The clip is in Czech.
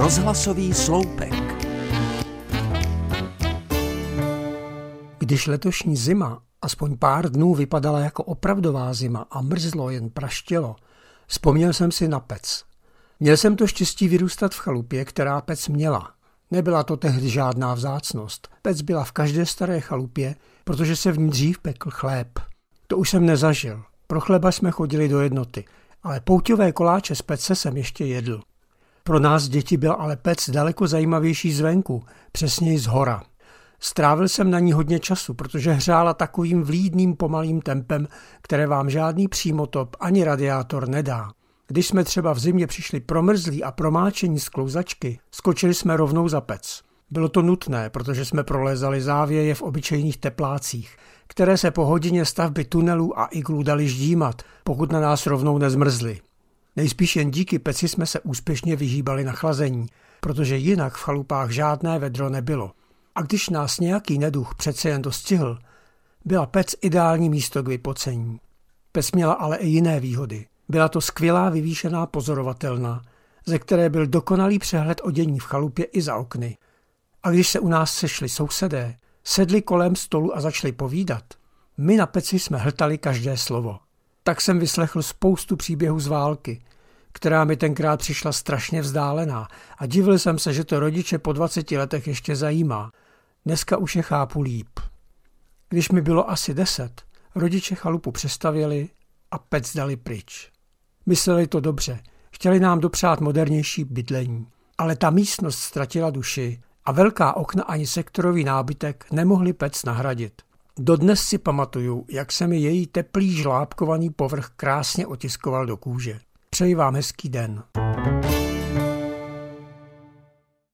Rozhlasový sloupek. Když letošní zima aspoň pár dnů vypadala jako opravdová zima a mrzlo jen praštělo, vzpomněl jsem si na pec. Měl jsem to štěstí vyrůstat v chalupě, která pec měla. Nebyla to tehdy žádná vzácnost. Pec byla v každé staré chalupě, protože se v ní dřív pekl chléb. To už jsem nezažil. Pro chleba jsme chodili do jednoty, ale pouťové koláče z pece jsem ještě jedl. Pro nás děti byl ale pec daleko zajímavější zvenku, přesněji z hora. Strávil jsem na ní hodně času, protože hřála takovým vlídným pomalým tempem, které vám žádný přímotop ani radiátor nedá. Když jsme třeba v zimě přišli promrzlí a promáčení z klouzačky, skočili jsme rovnou za pec. Bylo to nutné, protože jsme prolézali závěje v obyčejných teplácích, které se po hodině stavby tunelů a iglů dali ždímat, pokud na nás rovnou nezmrzly. Nejspíš jen díky peci jsme se úspěšně vyhýbali na chlazení, protože jinak v chalupách žádné vedro nebylo. A když nás nějaký neduch přece jen dostihl, byla pec ideální místo k vypocení. Pec měla ale i jiné výhody. Byla to skvělá vyvýšená pozorovatelna, ze které byl dokonalý přehled o dění v chalupě i za okny. A když se u nás sešli sousedé, sedli kolem stolu a začali povídat, my na peci jsme hltali každé slovo. Tak jsem vyslechl spoustu příběhů z války, která mi tenkrát přišla strašně vzdálená a divil jsem se, že to rodiče po 20 letech ještě zajímá. Dneska už je chápu líp. Když mi bylo asi deset, rodiče chalupu přestavěli a pec dali pryč. Mysleli to dobře, chtěli nám dopřát modernější bydlení. Ale ta místnost ztratila duši a velká okna ani sektorový nábytek nemohli pec nahradit. Dodnes si pamatuju, jak se mi její teplý žlábkovaný povrch krásně otiskoval do kůže. Přeji vám hezký den.